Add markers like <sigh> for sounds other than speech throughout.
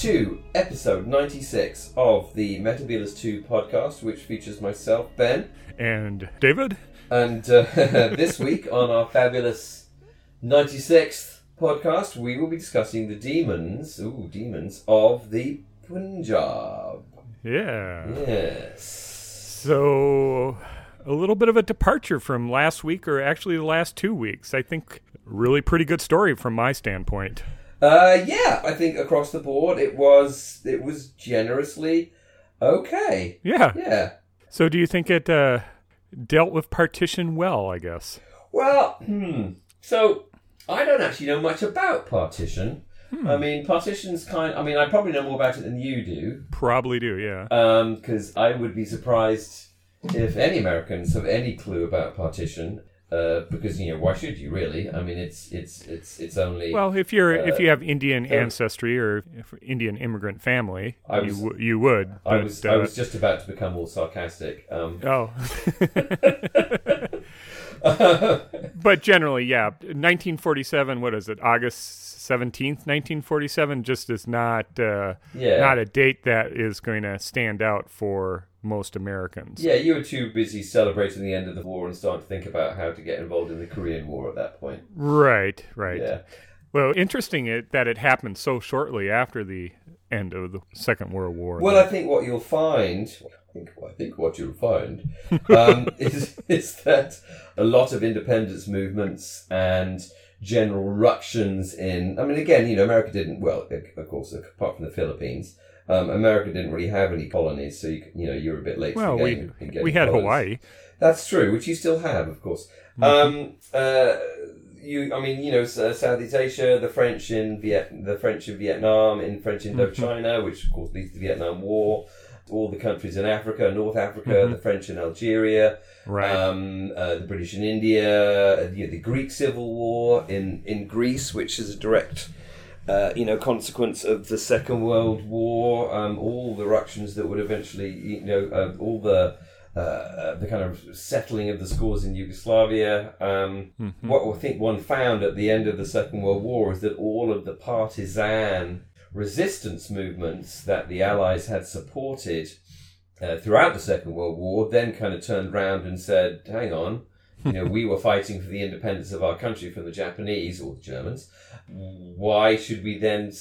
to episode 96 of the Metebelis 2 podcast, which features myself, Ben. And David? And uh, <laughs> this week on our fabulous 96th podcast, we will be discussing the demons, ooh, demons of the Punjab. Yeah. Yes. So, a little bit of a departure from last week, or actually the last two weeks. I think really pretty good story from my standpoint. Uh, yeah, I think across the board it was it was generously okay. Yeah. Yeah. So, do you think it uh, dealt with partition well? I guess. Well, hmm. So I don't actually know much about partition. I mean, partition's kind. I mean, I probably know more about it than you do, Probably do. Yeah. because I would be surprised if any Americans have any clue about partition. Uh, because you know, why should you really? I mean, it's it's it's it's only. Well, if you're if Uh, you have Indian yeah. ancestry or if Indian immigrant family, I you w- you would. I but, was I uh, was just about to become all sarcastic. Um, Oh. <laughs> but generally, yeah. 1947, what is it? August 17th, 1947 just is not uh, yeah. not a date that is going to stand out for most Americans. Yeah, you were too busy celebrating the end of the war and starting to think about how to get involved in the Korean War at that point. Right, right. Yeah. Well, interesting it, that it happened so shortly after the end of the Second World War. Well, I think what you'll find, I think, I think what you'll find, um, <laughs> is is that a lot of independence movements and general ructions in. I mean, again, you know, America didn't. Well, of course, apart from the Philippines, um, America didn't really have any colonies, so you, you know, you're a bit late. well, we in we had colonies. Hawaii. That's true, which you still have, of course. Um, uh, you, I mean, you know, uh, Southeast Asia, the French in Viet, the French in Vietnam, in French Indochina, which of course leads to the Vietnam War. All the countries in Africa, North Africa, the French in Algeria, Right. um, uh, the British in India, uh, you know, the Greek Civil War in, in Greece, which is a direct, uh, you know, consequence of the Second World War. Um, all the ructions that would eventually, you know, uh, all the uh, the kind of settling of the scores in Yugoslavia. Um, What I think one found at the end of the Second World War is that all of the partisan resistance movements that the Allies had supported uh, throughout the Second World War then kind of turned round and said, hang on, you know, we were fighting for the independence of our country from the Japanese or the Germans. Why should we then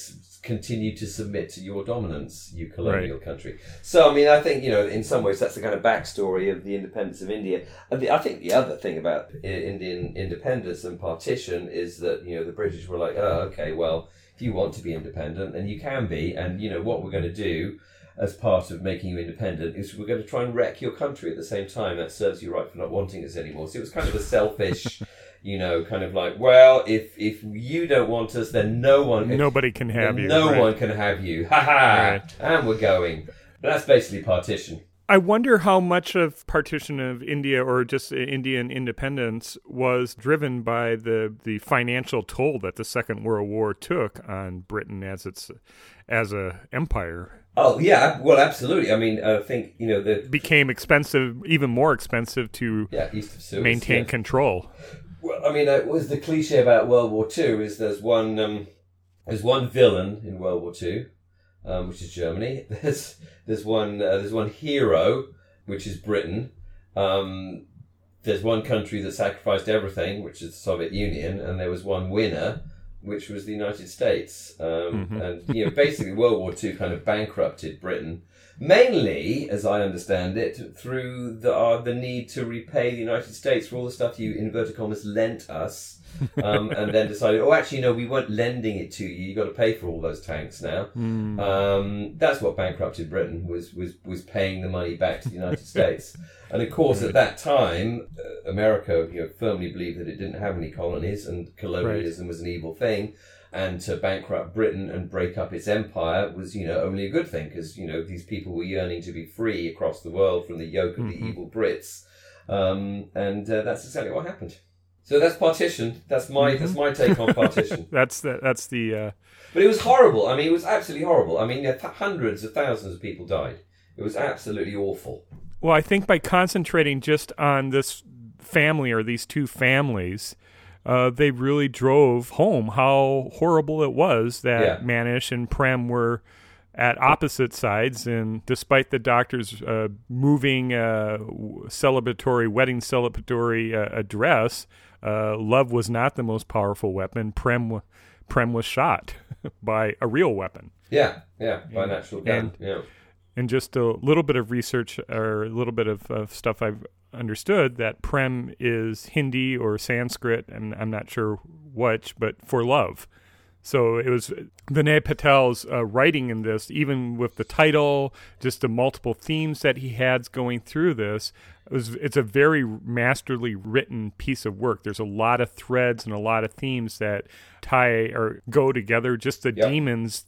continue to submit to your dominance, you colonial country? So, I mean, I think, you know, in some ways that's the kind of backstory of the independence of India. And the, I think the other thing about Indian independence and partition is that, you know, the British were like, oh, okay, well, if you want to be independent, then you can be. And, you know, what we're going to do as part of making you independent is we're going to try and wreck your country at the same time. That serves you right for not wanting us anymore. So it was kind of a selfish, <laughs> you know, kind of like, well, if if you don't want us, then no one, Nobody can have you. no right. one can have you. Ha ha! Right. And we're going. That's basically partition. I wonder how much of partition of India or just Indian independence was driven by the, the financial toll that the Second World War took on Britain as its as a empire. Oh yeah, well, absolutely. I mean, I think you know the became expensive, even more expensive to yeah Suez. maintain yeah. control. Well, I mean, uh, was the cliche about World War Two is there's one um, there's one villain in World War Two, um, which is Germany. <laughs> There's there's one uh, there's one hero, which is Britain. Um, there's one country that sacrificed everything, which is the Soviet Union, and there was one winner, which was the United States. Um, Mhm. And you know, basically, World War Two kind of bankrupted Britain. Mainly, as I understand it, through the uh, the need to repay the United States for all the stuff you inverted commas lent us, <laughs> um, and then decided, oh, actually, no, we weren't lending it to you. You got to pay for all those tanks now. Mm. Um, that's what bankrupted Britain was was was paying the money back to the United <laughs> States. And of course, at that time, uh, America you know, firmly believed that it didn't have any colonies, and colonialism was an evil thing. And to bankrupt Britain and break up its empire was, you know, only a good thing because you know these people were yearning to be free across the world from the yoke of the Mhm. evil Brits, um, and uh, that's exactly what happened. So that's partition. That's my that's my take on partition. <laughs> That's the that's the uh, But it was horrible. I mean, it was absolutely horrible. I mean, hundreds of thousands of people died. It was absolutely awful. Well, I think by concentrating just on this family or these two families, uh, they really drove home how horrible it was that Yeah. Manish and Prem were at opposite sides, and despite the doctor's uh, moving uh, celebratory wedding celebratory uh, address, uh, love was not the most powerful weapon. Prem Prem was shot <laughs> by a real weapon. Yeah, yeah, by natural gun. and- yeah. and just a little bit of research or a little bit of, of stuff I've understood that Prem is Hindi or Sanskrit, and I'm not sure which, but for love. So it was Vinay Patel's uh, writing in this, even with the title, just the multiple themes that he had going through this. It was it's a very masterly written piece of work. There's a lot of threads and a lot of themes that tie or go together. Just the Yep. demons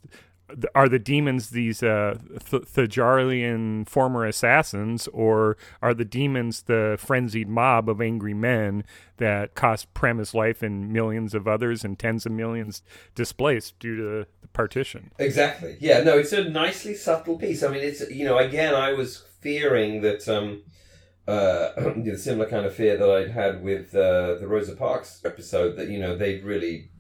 are the demons these uh, Th- Thijarian former assassins, or are the demons the frenzied mob of angry men that cost Prem his life and millions of others and tens of millions displaced due to the partition? Exactly. Yeah. No, it's a nicely subtle piece. I mean, it's you know, again, I was fearing that um, uh, <clears throat> the similar kind of fear that I'd had with uh, the Rosa Parks episode that you know they'd really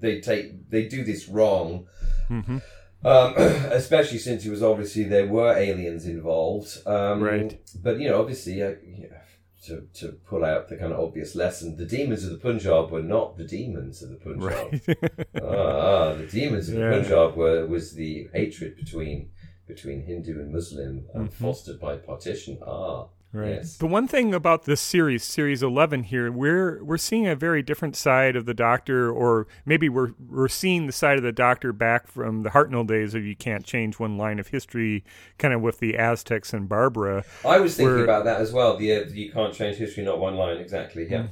they take they do this wrong. hmm Um, <clears throat> especially since it was obviously there were aliens involved, um, Right. But you know, obviously, uh, yeah, to to pull out the kind of obvious lesson, the demons of the Punjab were not the demons of the Punjab. Right. <laughs> Ah, the demons of Yeah. the Punjab were was the hatred between between Hindu and Muslim, um, fostered by partition. Ah, Right. Yes. The one thing about this series, series eleven here, we're we're seeing a very different side of the Doctor, or maybe we're we're seeing the side of the Doctor back from the Hartnell days of you can't change one line of history, kind of with the Aztecs and Barbara, I was thinking We're- about that as well. The uh, you can't change history, not one line. Exactly. Yeah.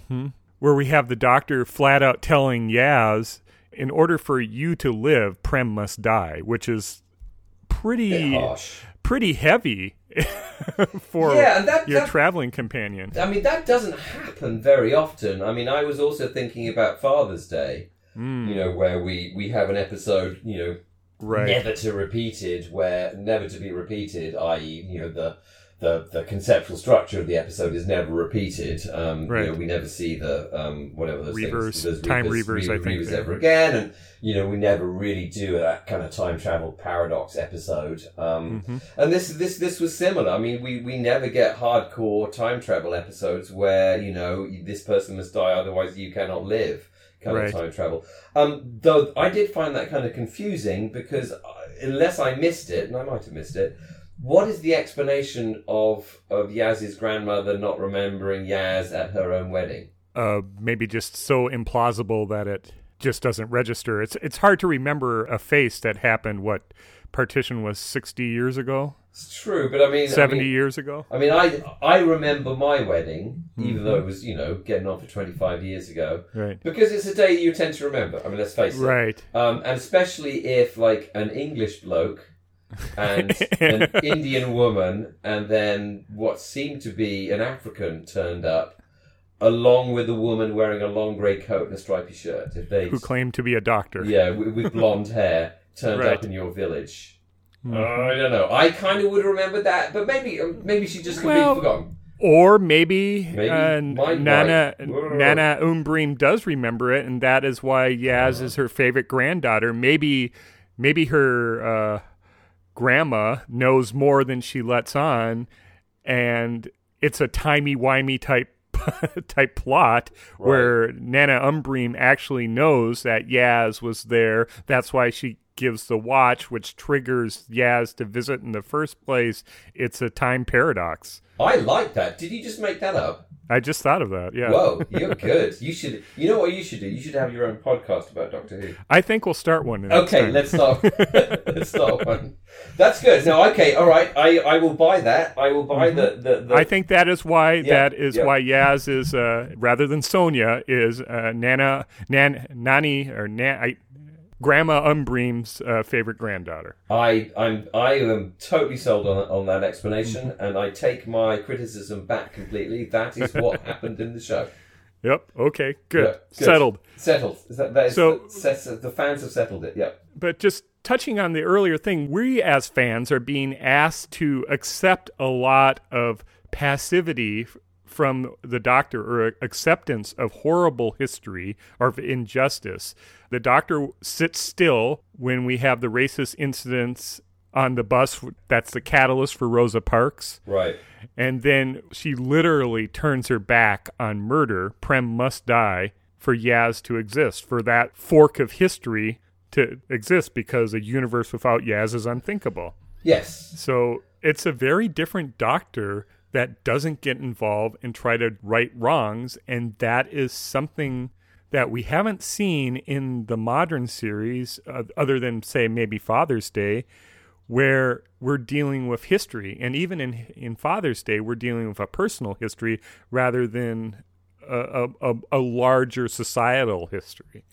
where we have the Doctor flat out telling Yaz, in order for you to live, Prem must die, which is pretty pretty heavy <laughs> for Yeah, and that- your that- traveling companion. I mean, that doesn't happen very often. I mean, I was also thinking about Father's Day. Mm, You know, where we we have an episode. You know, right. never to repeated, where never to be repeated, i.e., you know, the the the conceptual structure of the episode is never repeated. Um, Right. You know, we never see the um, whatever those Reavers, things, time reavers, reavers, I think reavers ever again, and you know, we never really do that kind of time travel paradox episode. Um, Mhm. and this this this was similar. I mean, we we never get hardcore time travel episodes where you know this person must die, otherwise you cannot live. Kind Right. of time travel. Um, though I did find that kind of confusing because uh, unless I missed it, and I might have missed it, what is the explanation of of Yaz's grandmother not remembering Yaz at her own wedding? uh, maybe just so implausible that it just doesn't register. It's it's hard to remember a face that happened. What partition was sixty years ago, It's true, but I mean, seventy I mean, years ago. I mean, I I remember my wedding, Mm-hmm. even though it was you know getting on for twenty five years ago, Right, because it's a day you tend to remember. I mean, let's face it. right, Um, and especially if like an English bloke and an <laughs> Indian woman and then what seemed to be an African turned up along with a woman wearing a long grey coat and a stripy shirt. If they who claimed to be a doctor. yeah, with, with blonde hair turned Right. up in your village. Mhm. Uh, I don't know. I kind of would have remembered that, but maybe um, maybe she just completely Well, forgotten. Or maybe, Maybe uh, Nana Nana Umbreen does remember it, and that is why Yaz is her favorite granddaughter. Maybe maybe her uh, grandma knows more than she lets on, and it's a timey wimey type <laughs> type plot where Nana Umbreen actually knows that Yaz was there. That's why she gives the watch, which triggers Yaz to visit in the first place. It's a time paradox. I like that. Did you just make that up? I just thought of that. Yeah. Whoa, you're <laughs> good. You should. You know what you should do? You should have your own podcast about Doctor Who. I think we'll start one. Okay, let's start. <laughs> <laughs> let's start one. That's good. No, okay, all right. I, I will buy that. I will buy the, the, the Mm-hmm. I think that is why Yeah, that is yeah. why Yaz is uh, rather than Sonia is uh, Nana Nan Nani or Nan I, Grandma Umbreen's uh, favorite granddaughter. I I'm I am totally sold on on that explanation, and I take my criticism back completely. That is what <laughs> happened in the show. Yep. Okay. Good. Yeah, good. Settled. Settled. Is that, that is So- the, the fans have settled it. Yep. But just touching on the earlier thing, we as fans are being asked to accept a lot of passivity from the doctor or acceptance of horrible history or of injustice. The doctor sits still when we have the racist incidents on the bus. That's the catalyst for Rosa Parks. Right. And then she literally turns her back on murder. Prem must die for Yaz to exist, for that fork of history to exist, because a universe without Yaz is unthinkable. Yes. So it's a very different doctor that doesn't get involved and try to right wrongs. And that is something that we haven't seen in the modern series, uh, other than, say, maybe Father's Day, where we're dealing with history. And even in, in Father's Day, we're dealing with a personal history rather than a, a, a larger societal history.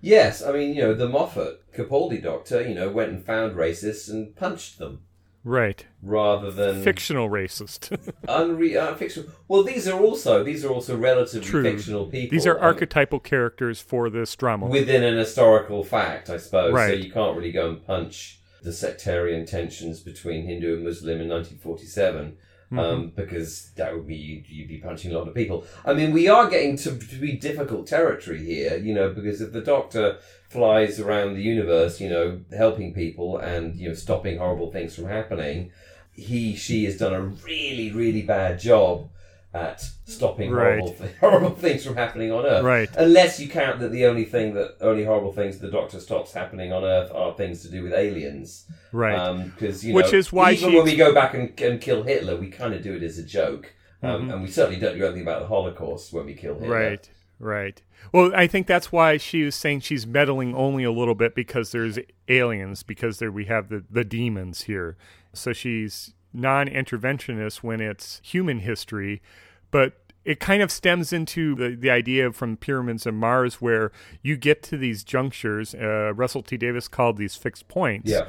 Yes, I mean, you know, the Moffat Capaldi doctor, you know, went and found racists and punched them. Right. Rather than fictional racist. <laughs> unre- uh, fictional. Well, these are also these are also relatively True. fictional people. These are archetypal characters for this drama. within an historical fact, I suppose. So you can't really go and punch the sectarian tensions between Hindu and Muslim in 1947. Mm-hmm. Um, because that would be you'd, you'd be punching a lot of people. I mean, we are getting to, to be difficult territory here, you know, because if the Doctor flies around the universe, you know, helping people and you know stopping horrible things from happening, he she has done a really really bad job at stopping Right. horrible th- <laughs> horrible things from happening on Earth. Right. Unless you count that the only thing that only horrible things the Doctor stops happening on Earth are things to do with aliens. Right. Because you Which know, is why even she when we go back and, and kill Hitler, we kind of do it as a joke, um, Mm-hmm. and we certainly don't do anything about the Holocaust when we kill Hitler. Right, right. Well, I think that's why she was saying she's meddling only a little bit because there's aliens, because there we have the, the demons here. So she's non interventionist when it's human history, but it kind of stems into the, the idea from Pyramids of Mars where you get to these junctures. Uh, Russell T. Davies called these fixed points Yeah.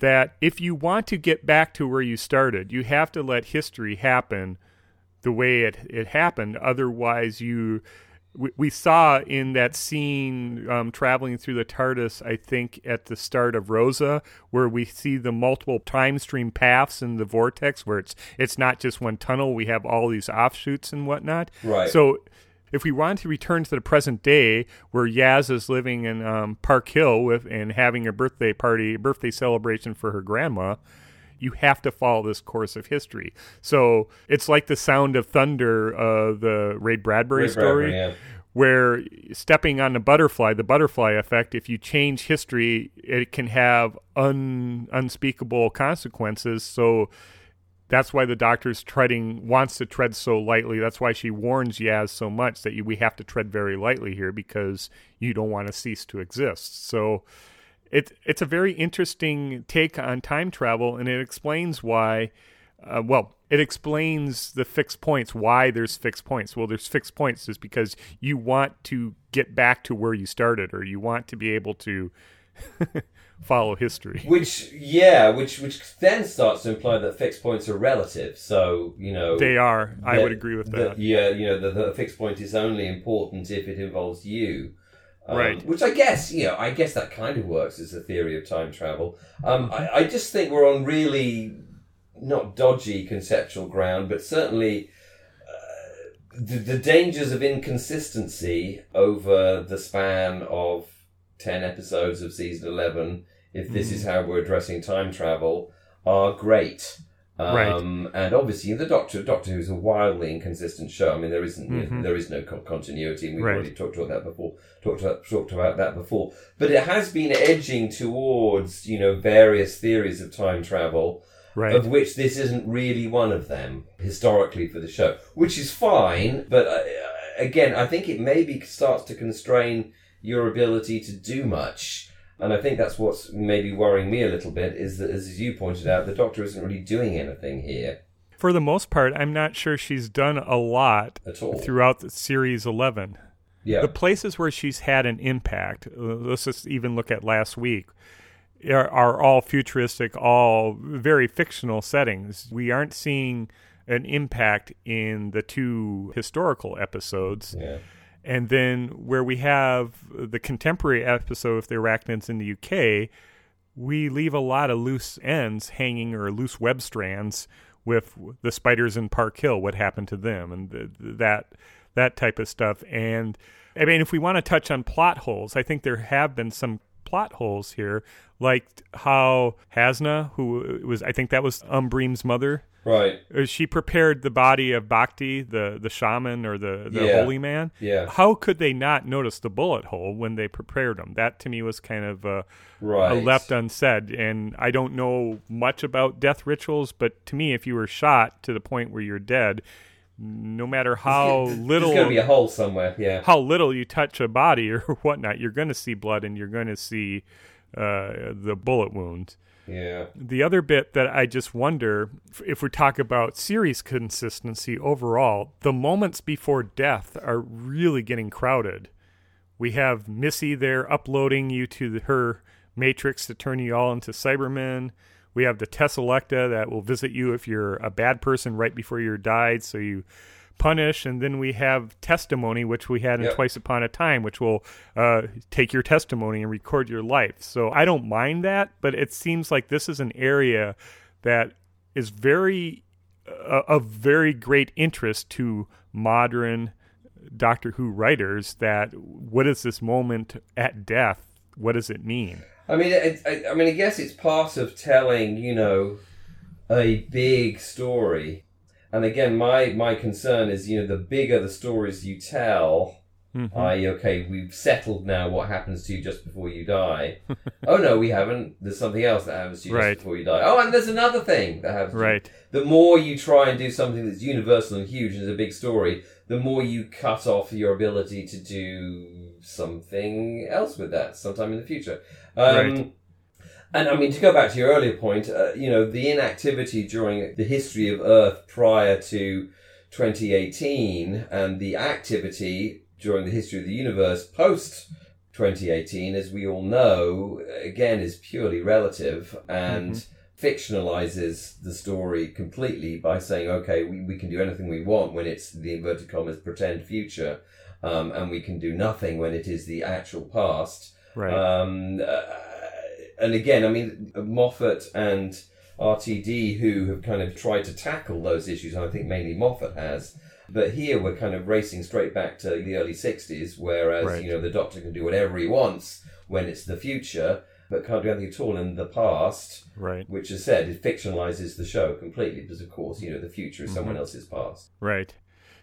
that if you want to get back to where you started, you have to let history happen the way it, it happened. Otherwise, you we, we saw in that scene um, traveling through the TARDIS, I think at the start of Rosa, where we see the multiple time stream paths in the vortex, where it's it's not just one tunnel. We have all these offshoots and whatnot. Right. So if we want to return to the present day where Yaz is living in um, Park Hill with and having a birthday party, birthday celebration for her grandma, you have to follow this course of history. So it's like the sound of thunder, uh, the Ray Bradbury Ray story, Bradbury, yeah. where stepping on the butterfly, the butterfly effect, if you change history, it can have un, unspeakable consequences. So that's why the doctor's treading wants to tread so lightly. That's why she warns Yaz so much that you, we have to tread very lightly here because you don't want to cease to exist. So it it's a very interesting take on time travel, and it explains why. Uh, well, it explains the fixed points. Why there's fixed points? Well, there's fixed points is because you want to get back to where you started, or you want to be able to <laughs> follow history. Which, yeah, which which then starts to imply that fixed points are relative. So you know They are. I would agree with that. yeah, you know, the, the fixed point is only important if it involves you. Um, Right. Which I guess, you know, I guess that kind of works as a theory of time travel. Um, I, I just think we're on really not dodgy conceptual ground, but certainly uh, the, the dangers of inconsistency over the span of 10 episodes of season 11, if this is how we're addressing time travel, are great. Right. Um, and obviously, the Doctor, Doctor Who's a wildly inconsistent show. I mean, there isn't, you know, there is no con- continuity, and we've Right. already talked about that before. Talked about, talked about that before. But it has been edging towards, you know, various theories of time travel, Right. of which this isn't really one of them historically for the show, which is fine. But uh, again, I think it maybe starts to constrain your ability to do much. And I think that's what's maybe worrying me a little bit is that, as you pointed out, the Doctor isn't really doing anything here For the most part, I'm not sure she's done a lot at all. throughout the series 11. yeah, The places where she's had an impact, uh, let's just even look at last week, are, are all futuristic, all very fictional settings. We aren't seeing an impact in the two historical episodes. yeah, And then where we have the contemporary episode of the Arachnids in the UK, we leave a lot of loose ends hanging or loose web strands with the spiders in Park Hill, what happened to them, and the, that that type of stuff. And I mean, if we want to touch on plot holes, I think there have been some plot holes here, like how Hasna, who was, I think that was Umbreen's mother, Right. uh, she prepared the body of Bhakti, the the shaman or the, the Yeah. holy man. Yeah. How could they not notice the bullet hole when they prepared him? That to me was kind of uh, Right. uh, left unsaid. And I don't know much about death rituals, but to me, if you were shot to the point where you're dead, no matter how There's little going to be a hole somewhere. Yeah. how little you touch a body or <laughs> whatnot, you're going to see blood and you're going to see uh, the bullet wound. Yeah. The other bit that I just wonder if- if we talk about series consistency overall, the moments before death are really getting crowded. We have Missy there uploading you to her matrix to turn you all into Cybermen. We have the Teselecta that will visit you if you're a bad person right before you're died, so you punish. And then we have testimony, which we had in Yep. Twice Upon a Time, which will uh, take your testimony and record your life. So I don't mind that, but it seems like this is an area that is very uh, of very great interest to modern Doctor Who writers. That what is this moment at death? What does it mean? I mean, it, I, I mean, I guess it's part of telling, you know, a big story. And again, my my concern is, you know, the bigger the stories you tell, Mhm. i.e., okay, we've settled now what happens to you just before you die. oh no, we haven't. There's something else that happens to you Right. just before you die. Oh, and there's another thing that happens. to you. Right. The more you try and do something that's universal and huge and is a big story, the more you cut off your ability to do something else with that sometime in the future. Um, Right. And I mean, to go back to your earlier point, uh, you know, the inactivity during the history of Earth prior to 2018 and the activity during the history of the universe post 2018, as we all know, again, is purely relative and fictionalizes the story completely by saying, okay, we, we can do anything we want when it's the inverted commas pretend future, um, and we can do nothing when it is the actual past. Right. Um, uh, and again, I mean, Moffat and RTD, who have kind of tried to tackle those issues, and I think mainly Moffat has. But here we're kind of racing straight back to the early 60s, whereas, Right. you know, the Doctor can do whatever he wants when it's the future, but can't do anything at all in the past, right. which, as said, it fictionalizes the show completely because, of course, you know, the future is someone else's past. Right.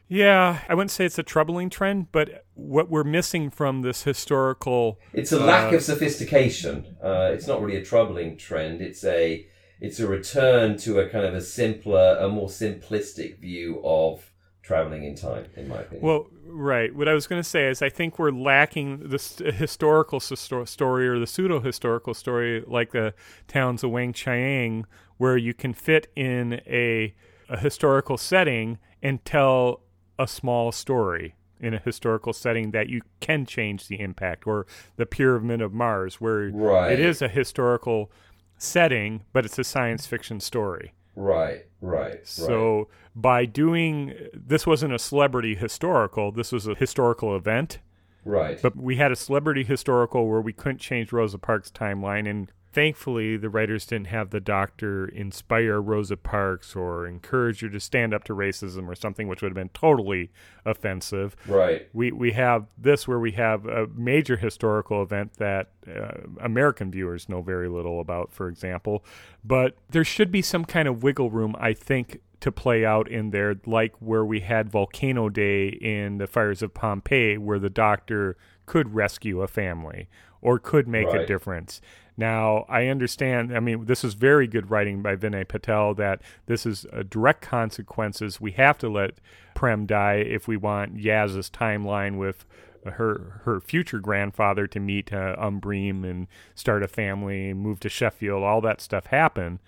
Yeah, I wouldn't say it's a troubling trend, but what we're missing from this historical It's a lack Uh, of sophistication. Uh, it's not really a troubling trend. It's a it's a return to a kind of a simpler, a more simplistic view of traveling in time, in my opinion. Well, right. What I was going to say is, I think we're lacking the historical story or the pseudo historical story, like the Talons of Weng-Chiang, where you can fit in a, a historical setting and tell a small story in a historical setting that you can change the impact, or the Pyramid of Mars, where Right. it is a historical setting, but it's a science fiction story. Right, right, right. So by doing this wasn't a celebrity historical, this was a historical event. right. But we had a celebrity historical where we couldn't change Rosa Parks' timeline and thankfully the writers didn't have the doctor inspire Rosa Parks or encourage her to stand up to racism or something which would have been totally offensive. right. We we have this where we have a major historical event that uh, American viewers know very little about, for example. But there should be some kind of wiggle room, I think, to play out in there, like where we had Volcano Day in the fires of Pompeii, where the doctor could rescue a family or could make a difference. Now, I understand, I mean, this is very good writing by Vinay Patel that this is direct consequences. We have to let Prem die if we want Yaz's timeline with her her future grandfather to meet uh, Umbreen and start a family move to Sheffield. All that stuff happen,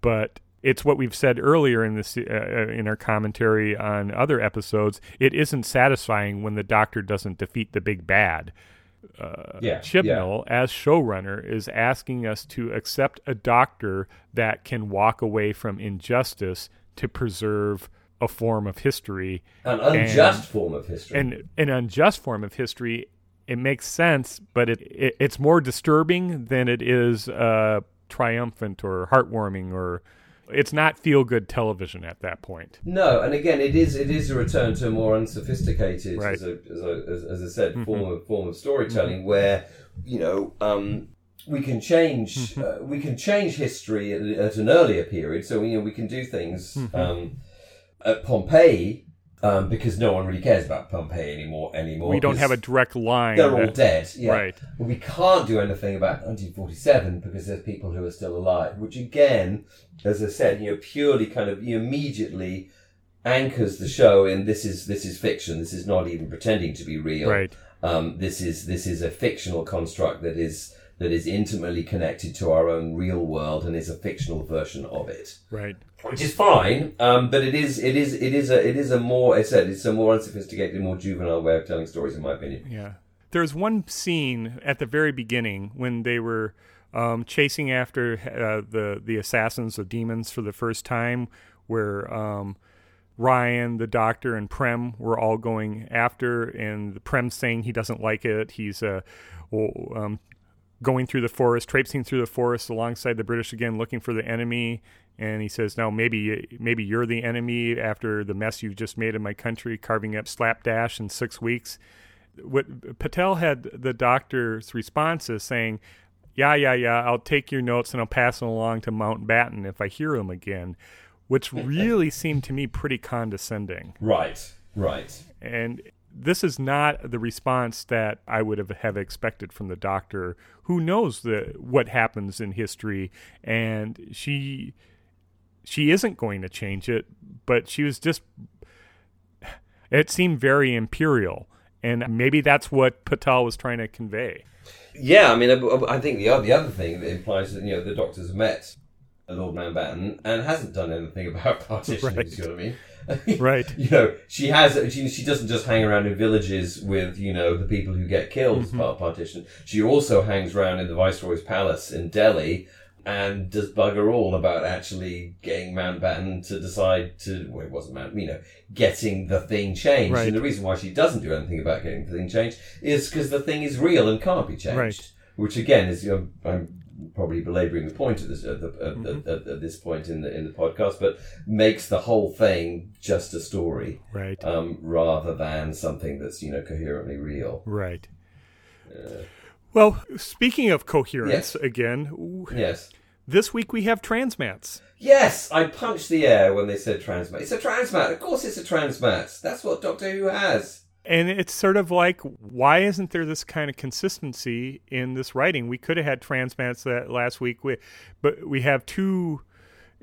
but it's what we've said earlier in this uh, uh, in our commentary on other episodes. It isn't satisfying when the Doctor doesn't defeat the big bad. Uh, Yeah, Chibnall, as showrunner, is asking us to accept a doctor that can walk away from injustice to preserve a form of history An unjust form of history. and an unjust form of history. It makes sense, but it, it it's more disturbing than it is uh, triumphant or heartwarming or It's not feel good television at that point. No, and again, it is it is a return to a more unsophisticated, Right. as, a, as, a, as, as I said, form of form of storytelling where you know um, we can change uh, we can change history at, at an earlier period. So you know we can do things um, at Pompeii um, because no one really cares about Pompeii anymore. Anymore, We don't have a direct line. They're all dead. Yeah. Right. But we can't do anything about 1947 because there's people who are still alive, which again, as I said, you know, purely kind of you immediately anchors the show in this is this is fiction. This is not even pretending to be real. Right. Um, this is this is a fictional construct that is that is intimately connected to our own real world and is a fictional version of it Right. which is fine. Um, but it is it is it is a it is a more I said it's a more unsophisticated, more juvenile way of telling stories, in my opinion. Yeah. There's one scene at the very beginning when they were um, chasing after uh, the the assassins of demons for the first time, where um, Ryan, the doctor, and Prem were all going after, and Prem saying he doesn't like it. He's w- um, going through the forest, traipsing through the forest alongside the British again, looking for the enemy. And he says, "No, maybe maybe you're the enemy after the mess you've just made in my country, carving up slapdash in six weeks." What Patel had the doctor's responses saying, "Yeah, yeah, yeah, I'll take your notes and I'll pass them along to Mountbatten if I hear them again," which <laughs> really seemed to me pretty condescending. Right, right. And this is not the response that I would have, have expected from the doctor who knows the what happens in history and she she isn't going to change it, but she was just it seemed very imperial. And maybe that's what Patel was trying to convey. Yeah, I mean, I, think the other, the other thing that implies that you know the doctors met Lord Mountbatten and hasn't done anything <laughs> about partition. Right. You see what I mean? <laughs> Right. you know, she has. She, she doesn't just hang around in villages with you know the people who get killed as mm-hmm. part of partition. She also hangs around in the viceroy's palace in Delhi and does bugger all about actually getting Mountbatten to decide to. Well, it wasn't Mount. You know, getting the thing changed. Right. And the reason why she doesn't do anything about getting the thing changed is because the thing is real and can't be changed. Right. Which again is you know, I'm probably belaboring the point at this at, the, at, Mm-hmm. at, at this point in the in the podcast, but makes the whole thing just a story Right. um, rather than something that's you know coherently real. Right. Well, speaking of coherence, Yes. again, Yes. this week we have transmats. Yes, I punched the air when they said transmat. It's a transmat. Of course, it's a transmat. That's what Doctor Who has. And it's sort of like, why isn't there this kind of consistency in this writing? We could have had transmats that last week, we, but we have two.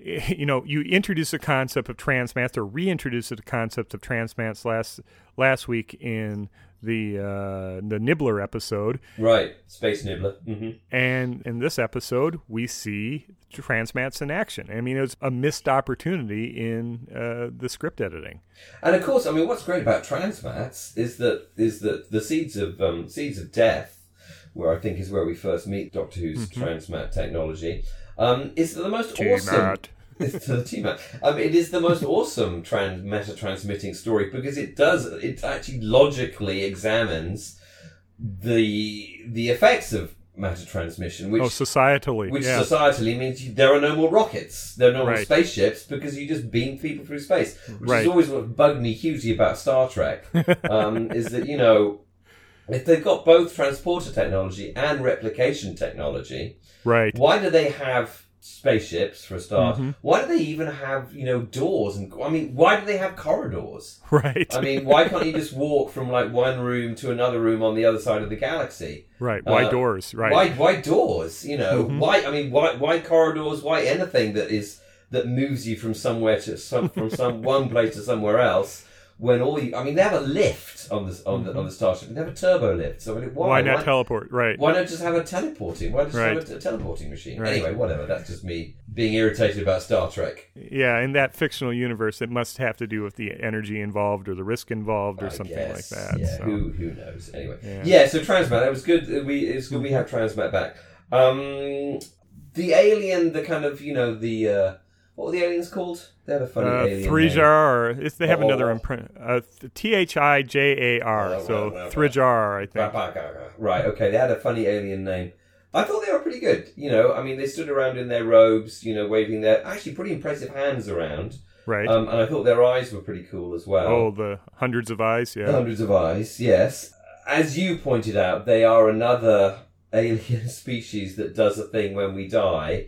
Eh, you know, you introduced the concept of transmats or reintroduced the concept of transmats last last week in the uh, the Nibbler episode, Right, Space Nibbler. hmm and in this episode we see transmats in action. I mean, it was a missed opportunity in uh, the script editing. And of course, I mean, what's great about transmats is that is that the seeds of um, seeds of death, where I think is where we first meet Doctor Who's transmat technology, um, is the most awesome. It's the T-mat. Um, it is the most awesome trans- meta transmitting story because it does it actually logically examines the the effects of matter transmission, which Oh, societally, which yeah, societally means you, there are no more rockets, there are no more Right. spaceships because you just beam people through space. Which Right. is always what bugged me hugely about Star Trek. um, <laughs> is that you know if they've got both transporter technology and replication technology, right. why do they have spaceships for a start? Mm-hmm. Why do they even have you know doors? And I mean, why do they have corridors? <laughs> Right. I mean, why can't you just walk from like one room to another room on the other side of the galaxy? right. Why uh, doors? Right. Why why doors? You know, Mhm. why I mean why why corridors, why anything that is that moves you from somewhere to some from some <laughs> one place to somewhere else when all you I mean they have a lift on the on the on the starship. They have a turbo lift. So I mean, why Why not why, teleport? Right. why not just have a teleporting? Why just Right. have a, t- teleporting machine? Right. Anyway, whatever. That's just me being irritated about Star Trek. Yeah, in that fictional universe, it must have to do with the energy involved or the risk involved or I something guess. like that. Yeah, so. who who knows? Anyway, Yeah. yeah. so Transmat, that was good. We it's good we have Transmat back. Um, the alien, the kind of you know the uh, what were the aliens called? They had a funny Uh, alien. Thrijar, name. or they have Oh, another imprint, uh, T H I J A R, Oh, so well, Thrijar, I think. Right, right, right, right. Right, okay. They had a funny alien name. I thought they were pretty good. You know, I mean, they stood around in their robes, you know, waving their actually pretty impressive hands around. Right. Um, and I thought their eyes were pretty cool as well. oh, the hundreds of eyes. Yeah. The Hundreds of eyes, yes. As you pointed out, they are another <laughs> alien species that does a thing when we die,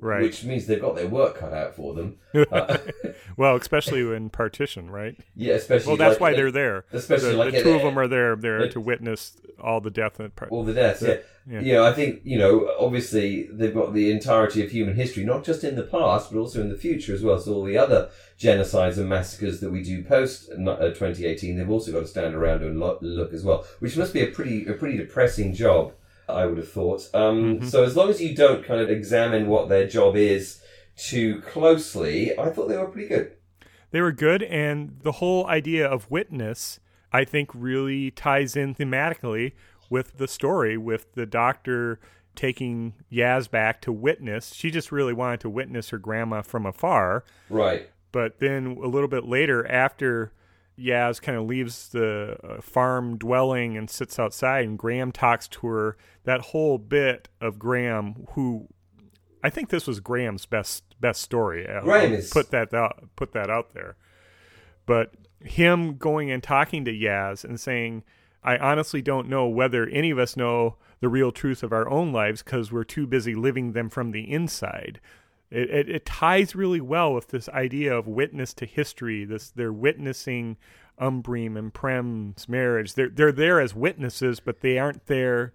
right. which means they've got their work cut out for them. <laughs> Uh, <laughs> well, especially in partition, right? yeah, especially. Well, that's like- why they're there. Especially the, like the two of them are there there to witness all the death and part. all the deaths. Yeah. Yeah. You know, I think you know. Obviously, they've got the entirety of human history, not just in the past, but also in the future as well. So all the other genocides and massacres that we do post uh, 2018, they've also got to stand around and look as well, which must be a pretty a pretty depressing job. I would have thought. Um, Mhm. So as long as you don't kind of examine what their job is too closely, I thought they were pretty good. They were good, and the whole idea of witness, I think, really ties in thematically with the story, with the doctor taking Yaz back to witness. She just really wanted to witness her grandma from afar. Right. But then a little bit later, after Yaz kind of leaves the uh, farm dwelling and sits outside, and Graham talks to her, that whole bit of Graham, who I think this was Graham's best best story. Graham is- put that out, put that out there. But him going and talking to Yaz and saying, "I honestly don't know whether any of us know the real truth of our own lives because we're too busy living them from the inside." It, it, it ties really well with this idea of witness to history. This they're witnessing Umbreen and Prem's marriage. They're they're there as witnesses, but they aren't there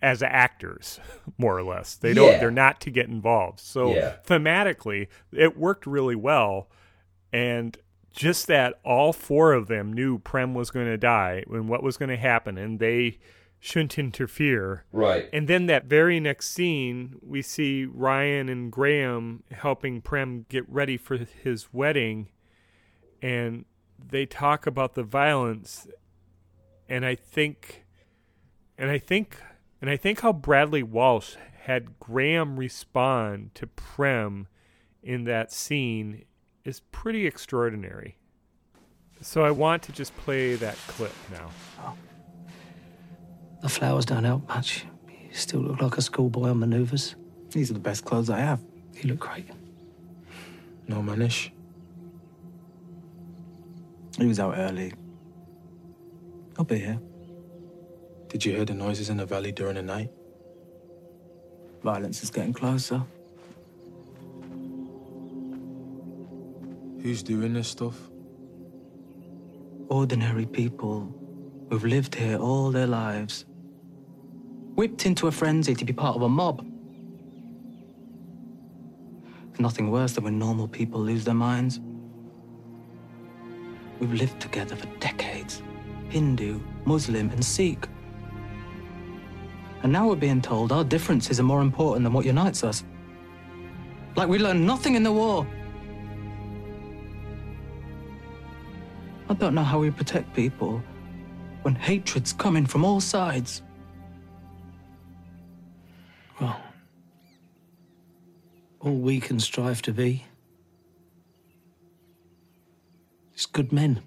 as actors, <laughs> more or less. They don't. Yeah. They're not to get involved. So Yeah. thematically, it worked really well, and just that all four of them knew Prem was going to die and what was going to happen, and they shouldn't interfere. Right. And then that very next scene, we see Ryan and Graham helping Prem get ready for his wedding, and they talk about the violence. And I think, and I think, and I think how Bradley Walsh had Graham respond to Prem in that scene is pretty extraordinary. So I want to just play that clip now. Oh. The flowers don't help much. You still look like a schoolboy on manoeuvres. These are the best clothes I have. You look great. No manish. He was out early. I'll be here. Did you hear the noises in the valley during the night? Violence is getting closer. Who's doing this stuff? Ordinary people who've lived here all their lives. Whipped into a frenzy to be part of a mob. There's nothing worse than when normal people lose their minds. We've lived together for decades Hindu, Muslim, and Sikh. And now we're being told our differences are more important than what unites us. Like we learned nothing in the war. I don't know how we protect people when hatred's coming from all sides. Well, all we can strive to be is good men.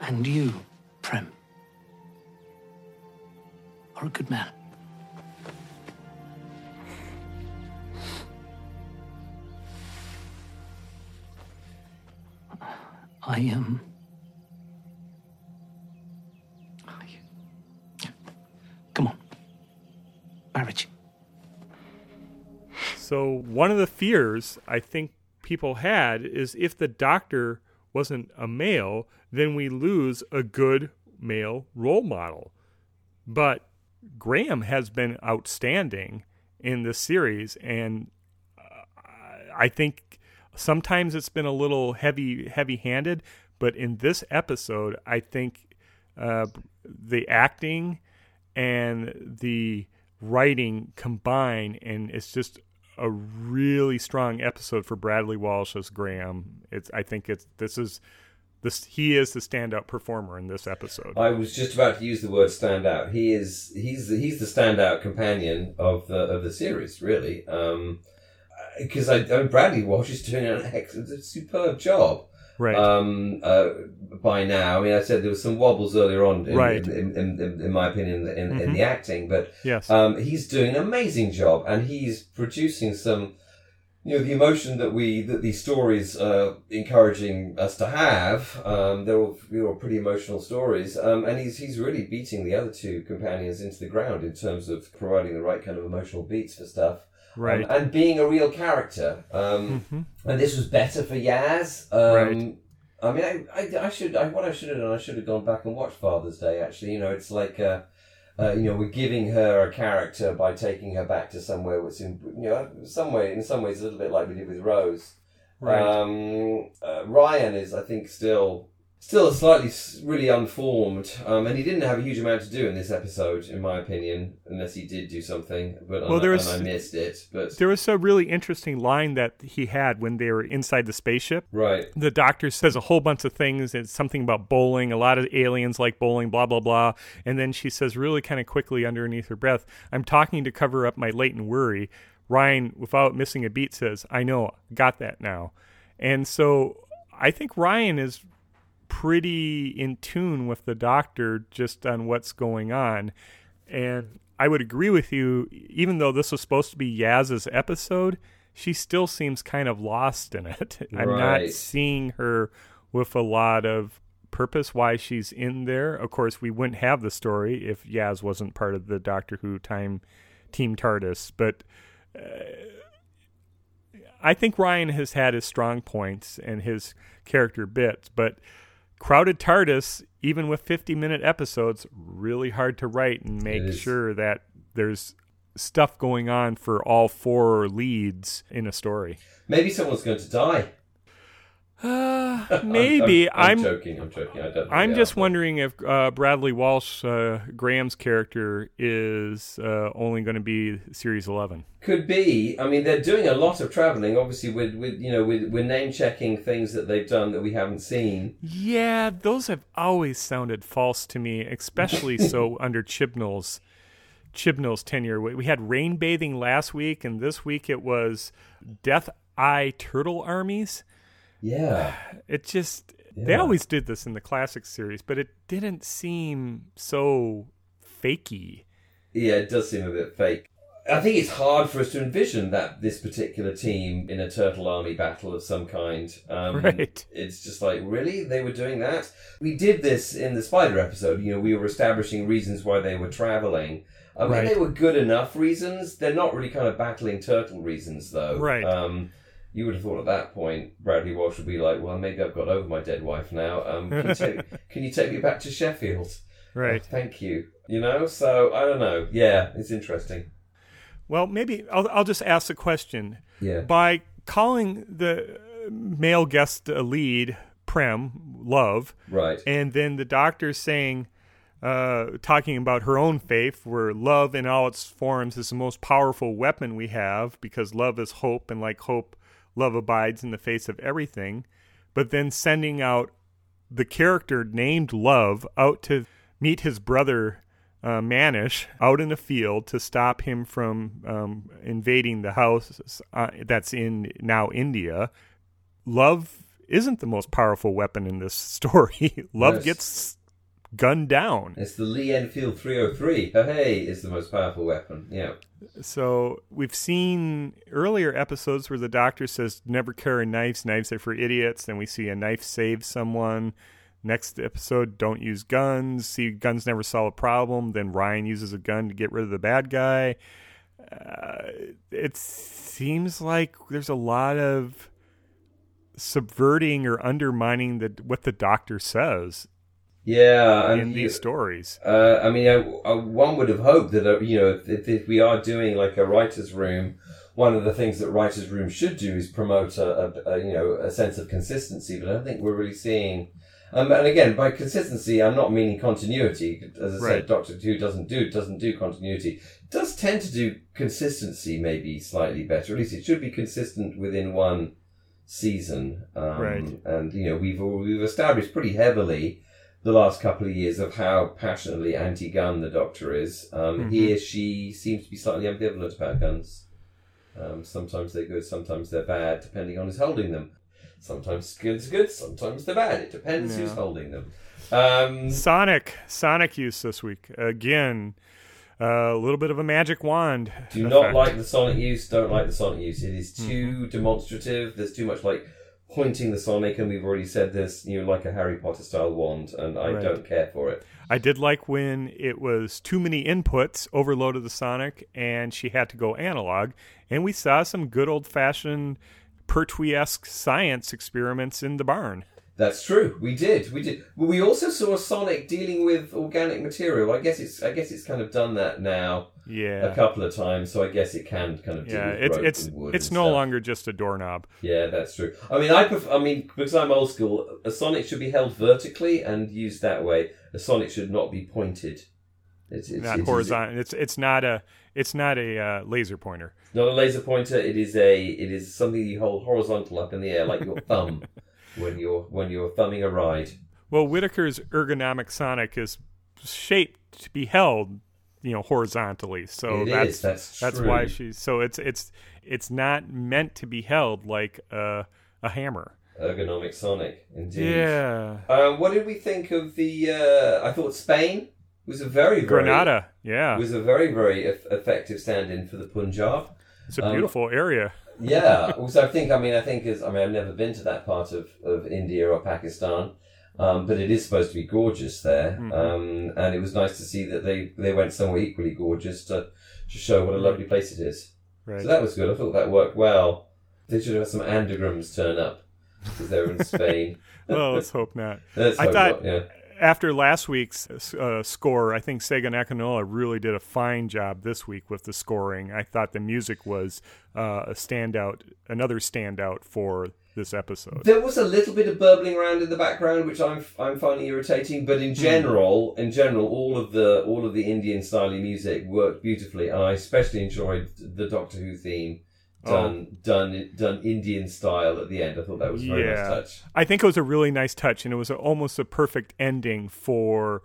And you, Prem, are a good man. I am. Come Marriage. So one of the fears I think people had is if the doctor wasn't a male, then we lose a good male role model. But Graham has been outstanding in this series, and uh, I think sometimes it's been a little heavy heavy-handed. But in this episode, I think uh, the acting and the writing combine, and it's just a really strong episode for Bradley Walsh as Graham. It's I think it's this is this he is the standout performer in this episode. I was just about to use the word standout. He is he's the, he's the standout companion of the of the series, really. Um, because I, I mean, Bradley Walsh is doing an excellent, superb job. Right. Um, uh, by now, I mean, I said there was some wobbles earlier on, in, Right. in, in, in, in my opinion, in, in Mhm. the acting, but yes. um, he's doing an amazing job, and he's producing some, you know, the emotion that we that these stories are encouraging us to have. Um, they're all, they're all pretty emotional stories, um, and he's he's really beating the other two companions into the ground in terms of providing the right kind of emotional beats for stuff, right. um, and being a real character. Um, hmm and this was better for Yaz. Um, Right. I mean, I, I, I should, I, what I should have done, I should have gone back and watched Father's Day. Actually, you know, it's like, uh, uh, you know, we're giving her a character by taking her back to somewhere which, in, you know, some way, in some ways, a little bit like we did with Rose. Right. Um, uh, Ryan is, I think, still still slightly really unformed, um, and he didn't have a huge amount to do in this episode, in my opinion, unless he did do something. But Well, and, there was- I missed it. But There was a really interesting line that he had when they were inside the spaceship. right, The doctor says a whole bunch of things. It's something about bowling. A lot of aliens like bowling, blah, blah, blah. And then she says, really kind of quickly underneath her breath, I'm talking to cover up my latent worry. Ryan, without missing a beat, says, I know, got that now. And so I think Ryan is pretty in tune with the doctor just on what's going on. And I would agree with you, even though this was supposed to be Yaz's episode, she still seems kind of lost in it. <laughs> I'm not seeing her with a lot of purpose why she's in there. Of course, we wouldn't have the story if Yaz wasn't part of the Doctor Who time team TARDIS, but uh, I think Ryan has had his strong points and his character bits, but crowded TARDIS, even with 50 minute episodes, really hard to write and make sure that there's stuff going on for all four leads in a story. maybe someone's going to die. <sighs> Uh, maybe I'm, I'm I'm joking. I'm joking. I don't, I'm they just wondering if uh, Bradley Walsh, uh, Graham's character, is uh, only going to be series eleven. Could be. I mean, they're doing a lot of traveling. Obviously, with with you know, with we're name checking things that they've done that we haven't seen. Yeah, those have always sounded false to me, especially <laughs> so under Chibnall's Chibnall's tenure. We we had rain bathing last week, and this week it was Death Eye Turtle armies. Yeah. <sighs> It just they always did this in the classic series, but it didn't seem so fakey. Yeah, it does seem a bit fake. I think it's hard for us to envision that this particular team in a turtle army battle of some kind. Um, Right. It's just like, really? They were doing that? We did this in the spider episode. You know, we were establishing reasons why they were traveling. I mean, Right. they were good enough reasons. They're not really kind of battling turtle reasons, though. Right. Um, you would have thought at that point, Bradley Walsh would be like, well, maybe I've got over my dead wife now. Um, can, you take, <laughs> can you take me back to Sheffield? Right. Oh, thank you. You know, so I don't know. Yeah, it's interesting. Well, maybe I'll I'll just ask the question. Yeah. by calling the male guest a lead, Prem, love, Right. and then the doctor saying, uh, talking about her own faith, where love in all its forms is the most powerful weapon we have because love is hope, and like hope, love abides in the face of everything. But then sending out the character named Love out to meet his brother uh, Manish out in the field to stop him from um, invading the house uh, that's in now India. Love isn't the most powerful weapon in this <laughs> story. Love Yes. gets gunned down. It's the Lee Enfield 303. Oh, hey, is the most powerful weapon. Yeah. So we've seen earlier episodes where the doctor says never carry knives, knives are for idiots. Then we see a knife save someone. Next episode, don't use guns. See, guns never solve a problem. Then Ryan uses a gun to get rid of the bad guy. Uh, it seems like there's a lot of subverting or undermining the what the doctor says Yeah. And in these stories. Uh, I mean, I, I, one would have hoped that, uh, you know, if, if we are doing like a writer's room, one of the things that writers' room should do is promote a, a, a you know a sense of consistency. But I don't think we're really seeing. Um, and again, by consistency, I'm not meaning continuity. As I Right. said, Doctor Who doesn't do doesn't do continuity. It does tend to do consistency, maybe slightly better. At least it should be consistent within one season. Um, Right. And you know, we've we've established pretty heavily the last couple of years of how passionately anti-gun the Doctor is. Um, Mhm. Here, she seems to be slightly ambivalent about guns. Um, sometimes they're good, sometimes they're bad, depending on who's holding them. Sometimes good's good, sometimes they're bad. It depends who's holding them. Um, Sonic, Sonic use this week again. uh, a little bit of a magic wand. do not like the Sonic use. Don't like the Sonic use. It is Mm-hmm. too demonstrative. There's too much like pointing the Sonic, and we've already said this. You know, like a Harry Potter style wand, and I Right. don't care for it. I did like when it was too many inputs, overloaded the Sonic, and she had to go analog. And we saw some good old fashioned Pertwee esque science experiments in the barn. That's true. We did. We did. We also saw Sonic dealing with organic material. I guess it's. I guess it's kind of done that now Yeah. a couple of times. So I guess it can kind of yeah, it's it's it's no stuff. longer just a doorknob. Yeah, that's true. I mean, I prefer, I mean, because I'm old school, a Sonic should be held vertically and used that way. A Sonic should not be pointed. It's, it's not it is- horizontal. It's it's not a it's not a uh, laser pointer. not a laser pointer. It is a. It is something you hold horizontal up in the air, like your <laughs> thumb when you're when you're thumbing a ride. Well, Whittaker's ergonomic Sonic is shaped to be held, you know, horizontally. So It that's is, that's that's why she's so it's it's it's not meant to be held like a a hammer. Ergonomic Sonic, indeed. Yeah. Um, what did we think of the? Uh, I thought Spain was a very, very Granada. Yeah. was a very very eff- effective stand-in for the Punjab. It's a um, beautiful area. Yeah. also, I think. I mean, I think is. I mean, I've never been to that part of, of India or Pakistan, um, but it is supposed to be gorgeous there. Mhm. Um, and it was nice to see that they they went somewhere equally gorgeous to to show what a lovely place it is. Right. So that was good. I thought that worked well. They should have some anagrams turn up because they were in Spain. <laughs> well, let's hope not. <laughs> Let's I hope thought- not, yeah. After last week's uh, score, I think Segun Akinola really did a fine job this week with the scoring. I thought the music was uh, a standout, another standout for this episode. There was a little bit of burbling around in the background, which I'm I'm finding irritating. But in Hmm. general, in general, all of the all of the Indian style music worked beautifully, and I especially enjoyed the Doctor Who theme Oh. done done done Indian style at the end. I thought that was a very Yeah. nice touch. I think it was a really nice touch, and it was a, almost a perfect ending for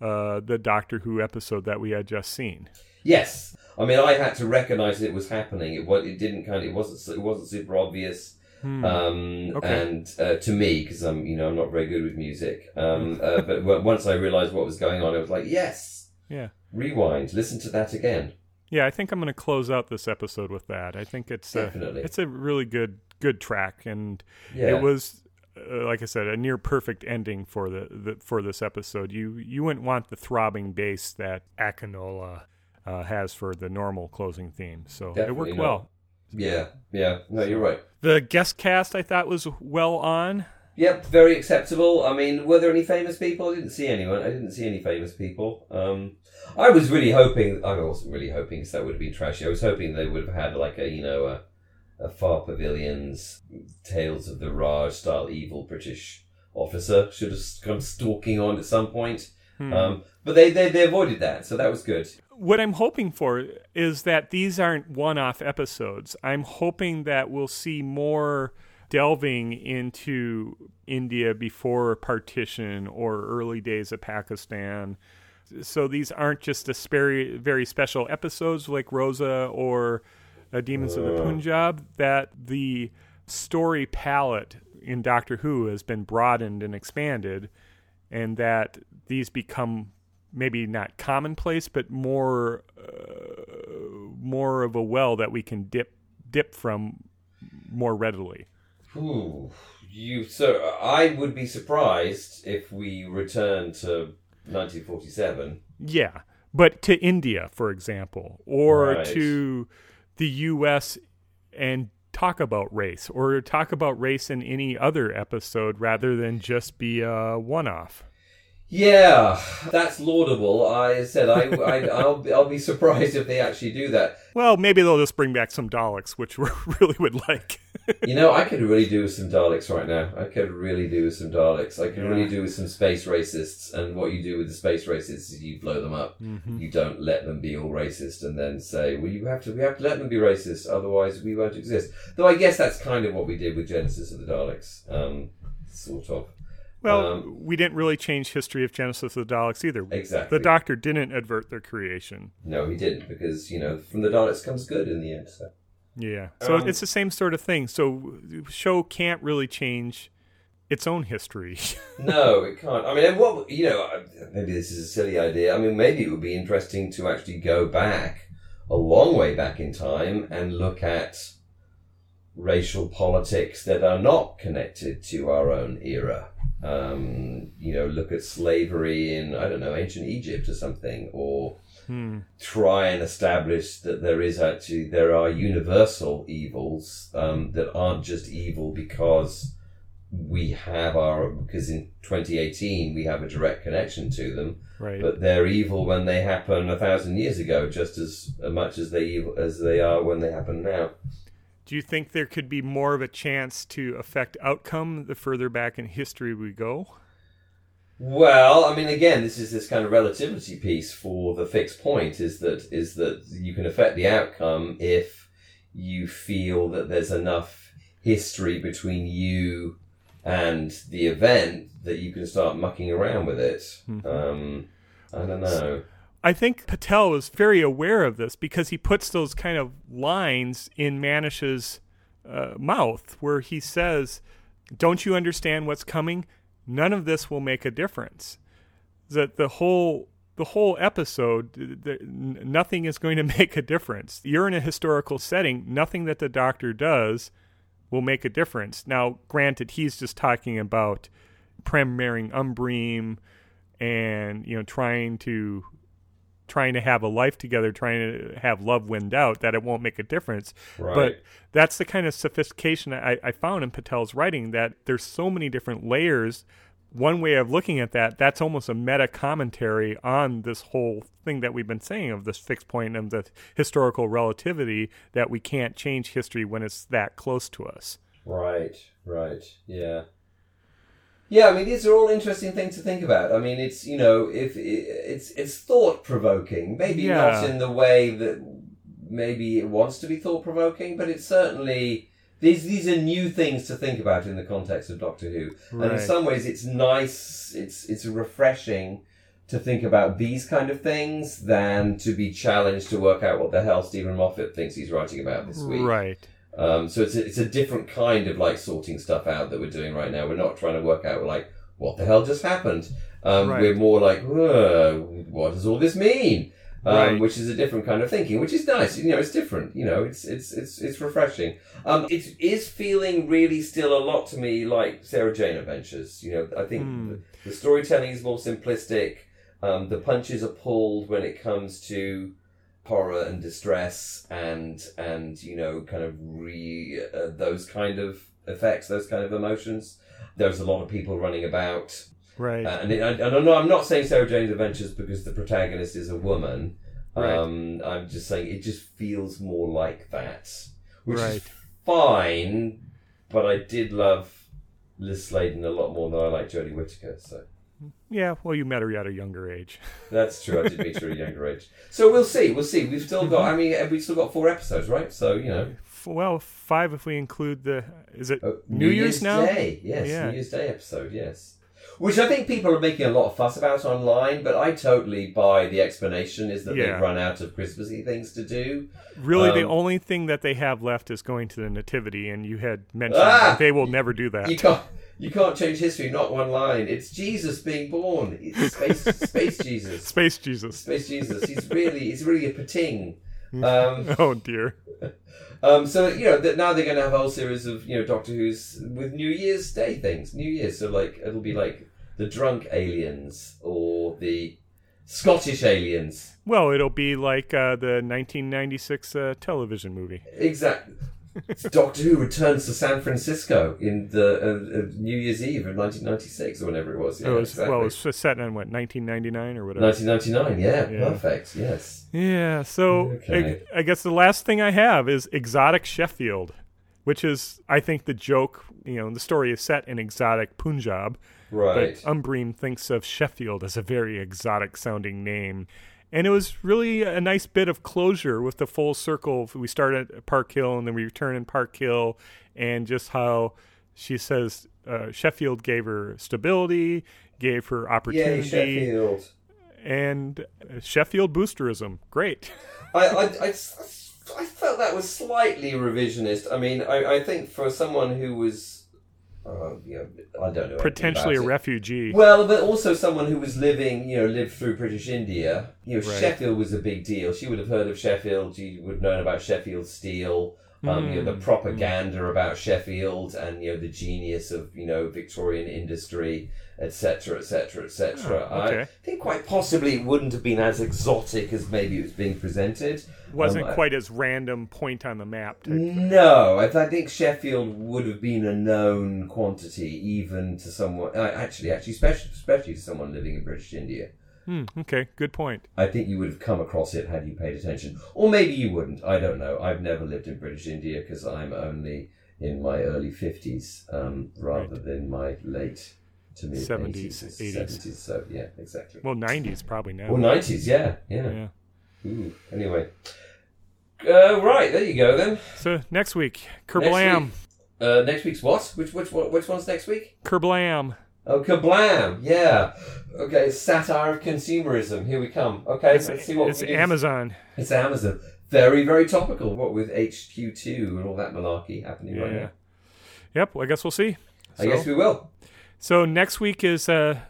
uh, the Doctor Who episode that we had just seen. Yes, I mean I had to recognise it was happening. It was it didn't kind of it wasn't it wasn't super obvious. Hmm. um, Okay. and uh, to me because I'm you know I'm not very good with music. Um, uh, but w- once I realised what was going on, I was like, yes, yeah. rewind, listen to that again. Yeah, I think I'm going to close out this episode with that. I think it's a, Definitely. it's a really good good track, and Yeah, it was uh, like I said, a near perfect ending for the, the for this episode. You you wouldn't want the throbbing bass that Akinola uh, has for the normal closing theme, so it worked not. well. Yeah, yeah. No, you're right. The guest cast I thought was well on. Yep, very acceptable. I mean, were there any famous people? I didn't see anyone. I didn't see any famous people. Um, I was really hoping. I wasn't really hoping because that would have been trashy. I was hoping they would have had like a you know a, a Far Pavilions Tales of the Raj style evil British officer should have come stalking on at some point. Hmm. Um, but they, they they avoided that, so that was good. what I'm hoping for is that these aren't one off episodes. I'm hoping that we'll see more delving into India before partition or early days of Pakistan. So these aren't just a very, very special episodes like Rosa or uh, Demons of the Punjab, that the story palette in Doctor Who has been broadened and expanded, and that these become maybe not commonplace, but more uh, more of a well that we can dip dip from more readily. Ooh, you so I would be surprised if we return to 1947. Yeah, but to India, for example, or Right. to the U.S. and talk about race, or talk about race in any other episode rather than just be a one-off. Yeah, that's laudable. I said I, I <laughs> I'll be- I'll be surprised if they actually do that. Well, maybe they'll just bring back some Daleks, which <laughs> we really would like. You know, I could really do with some Daleks right now. I could really do with some Daleks. I could Yeah. really do with some space racists. And what you do with the space racists is you blow them up. Mm-hmm. You don't let them be all racist and then say, "Well, you have to. We have to let them be racist, otherwise we won't exist." Though I guess that's kind of what we did with Genesis of the Daleks, um, sort of. Well, Um, we didn't really change history of Genesis of the Daleks either. Exactly. The Doctor didn't advert their creation. No, he didn't because you know from the Daleks comes good in the end. So. Yeah. So Um, it's the same sort of thing. So show can't really change its own history. <laughs> No, it can't. I mean, what you know, maybe this is a silly idea. I mean, maybe it would be interesting to actually go back a long way back in time and look at racial politics that are not connected to our own era. Um, you know, look at slavery in I don't know ancient Egypt or something, or Hmm. try and establish that there is actually there are universal evils um, that aren't just evil because we have our because in 2018 we have a direct connection to them Right. but they're evil when they happen a thousand years ago just as much as they evil as they are when they happen now Do you think there could be more of a chance to affect outcome the further back in history we go? Well, I mean, again, this is this kind of relativity piece for the fixed point is that is that you can affect the outcome if you feel that there's enough history between you and the event that you can start mucking around with it. Um, I don't know. I think Patel was very aware of this because he puts those kind of lines in Manish's uh, mouth where he says, Don't you understand what's coming? None of this will make a difference. That the whole the whole episode, th- th- nothing is going to <laughs> make a difference. You're in a historical setting. Nothing that the doctor does will make a difference. Now, granted, he's just talking about Prem marrying and you know trying to trying to have a life together, trying to have love wind out, that it won't make a difference. Right. But that's the kind of sophistication I, I found in Patel's writing that there's so many different layers. One way of looking at that, that's almost a meta commentary on this whole thing that we've been saying of this fixed point of the historical relativity that we can't change history when it's that close to us. Right, right, yeah. Yeah, I mean these are all interesting things to think about. I mean, it's you know, if it's it's thought provoking, maybe not in the way that maybe it wants to be thought provoking, but it's certainly these these are new things to think about in the context of Doctor Who. And in some ways, it's nice. It's it's refreshing to think about these kind of things than to be challenged to work out what the hell Steven Moffat thinks he's writing about this week. Right. Um, so it's a, it's a different kind of like sorting stuff out that we're doing right now. We're not trying to work out like what the hell just happened. Um, Right. We're more like, what does all this mean? Um, Right. Which is a different kind of thinking, which is nice. You know, it's different. You know, it's it's it's it's refreshing. Um, it is feeling really still a lot to me like Sarah Jane Adventures. You know, I think Hmm. the, the storytelling is more simplistic. Um, the punches are pulled when it comes to horror and distress and and you know kind of re uh, those kind of effects those kind of emotions there's a lot of people running about Right. uh, and it, I, I don't know I'm not saying Sarah Jane's Adventures because the protagonist is a woman Right. um, I'm just saying it just feels more like that which Right. is fine but I did love Liz Sladen a lot more than I like Jodie Whittaker so yeah, well, you met her at a younger age. <laughs> that's true. I did meet her at a younger age. So we'll see. We'll see. We've still got. I mean, we've still got four episodes, right? So you know, Well, five if we include the. Is it uh, New, Year's, now? Day. Yes, Yeah. New Year's Day episode. Yes, which I think people are making a lot of fuss about online, but I totally buy the explanation is that Yeah. they've run out of Christmassy things to do. Really, the Um, only thing that they have left is going to the Nativity, and you had mentioned Ah! they will never do that. You can't. You can't change history. Not one line. It's Jesus being born. It's space. <laughs> space Jesus. Space Jesus. Space Jesus. He's really. He's really a pating. <laughs> Um, Oh dear. <laughs> Um, so you know that now they're going to have a whole series of you know Doctor Who's with New Year's Day things. New Year's, so like it'll be like the drunk aliens or the Scottish aliens. Well, it'll be like uh, the 1996 uh, television movie. Exactly. Doctor Who returns to San Francisco in the uh, uh, New Year's Eve of 1996 or whenever it was. Yeah, it was exactly. well, it was set in what 1999 or whatever. 1999. Yeah, Yeah. perfect. Yes. Yeah. So Okay. I, I guess the last thing I have is exotic Sheffield, which is I think the joke. You know, the story is set in exotic Punjab. Right. But Umbreen thinks of Sheffield as a very exotic sounding name. And it was really a nice bit of closure with the full circle. We start at Park Hill and then we return in Park Hill, and just how she says uh, Sheffield gave her stability, gave her Yay, opportunity, Sheffield. and Sheffield boosterism. Great. <laughs> I, I, I, I felt that was slightly revisionist. I mean, I, I think for someone who was, uh, you know, I don't know, Potentially a it. refugee. Well, but also someone who was living, you know, lived through British India. You know, Right. Sheffield was a big deal. She would have heard of Sheffield. She would have known about Sheffield Steel. Um, you know, the Mm. propaganda about Sheffield and you know the genius of you know Victorian industry, etc., etc., etc. I think quite possibly it wouldn't have been as exotic as maybe it was being presented. Wasn't Um, I- quite as random point on the map. No, I, I think Sheffield would have been a known quantity, even to someone. Uh, actually, actually, especially, especially to someone living in British India. Hmm, okay, good point. I think you would have come across it had you paid attention, or maybe you wouldn't. I don't know. I've never lived in British India because I'm only in my early fifties, um, rather than my late to mid 70s, 80s, 80s. 70s. So yeah, exactly. Well, 90s probably now. well nineties, yeah, yeah. yeah. Ooh, anyway, uh, right there you go then. So next week, Next Kerblam. week. Uh, next week's what? Which which which one's next week? Kerblam. Oh, kablam! Yeah. Okay, satire of consumerism. Here we come. Okay, It's, let's see what it's Amazon. It's Amazon. Very very topical. What with HQ2 and all that malarkey happening right now. Yep, well, I guess we'll see. I guess we will. So next week is uh,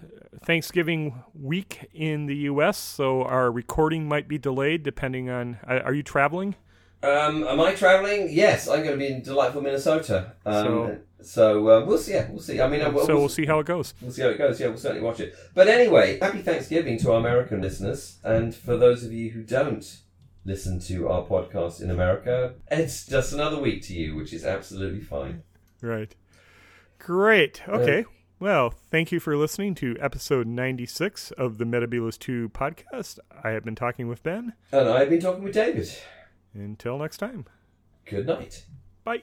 Thanksgiving week in the U.S., so our recording might be delayed depending on. Uh, are you traveling? Um, am I traveling? Yes, I'm going to be in delightful Minnesota. Um, So- so uh, we'll see. Yeah, we'll see. I mean, I- we'll, so we'll see how it goes. We'll see how it goes. Yeah, we'll certainly watch it. But anyway, happy Thanksgiving to our American listeners, and for those of you who don't listen to our podcast in America, it's just another week to you, which is absolutely fine. Right. Great. Okay. Well, thank you for listening to episode 96 of the Metebelis 2 podcast. I have been talking with Ben. And I've been talking with David. Until next time. Good night. Bye.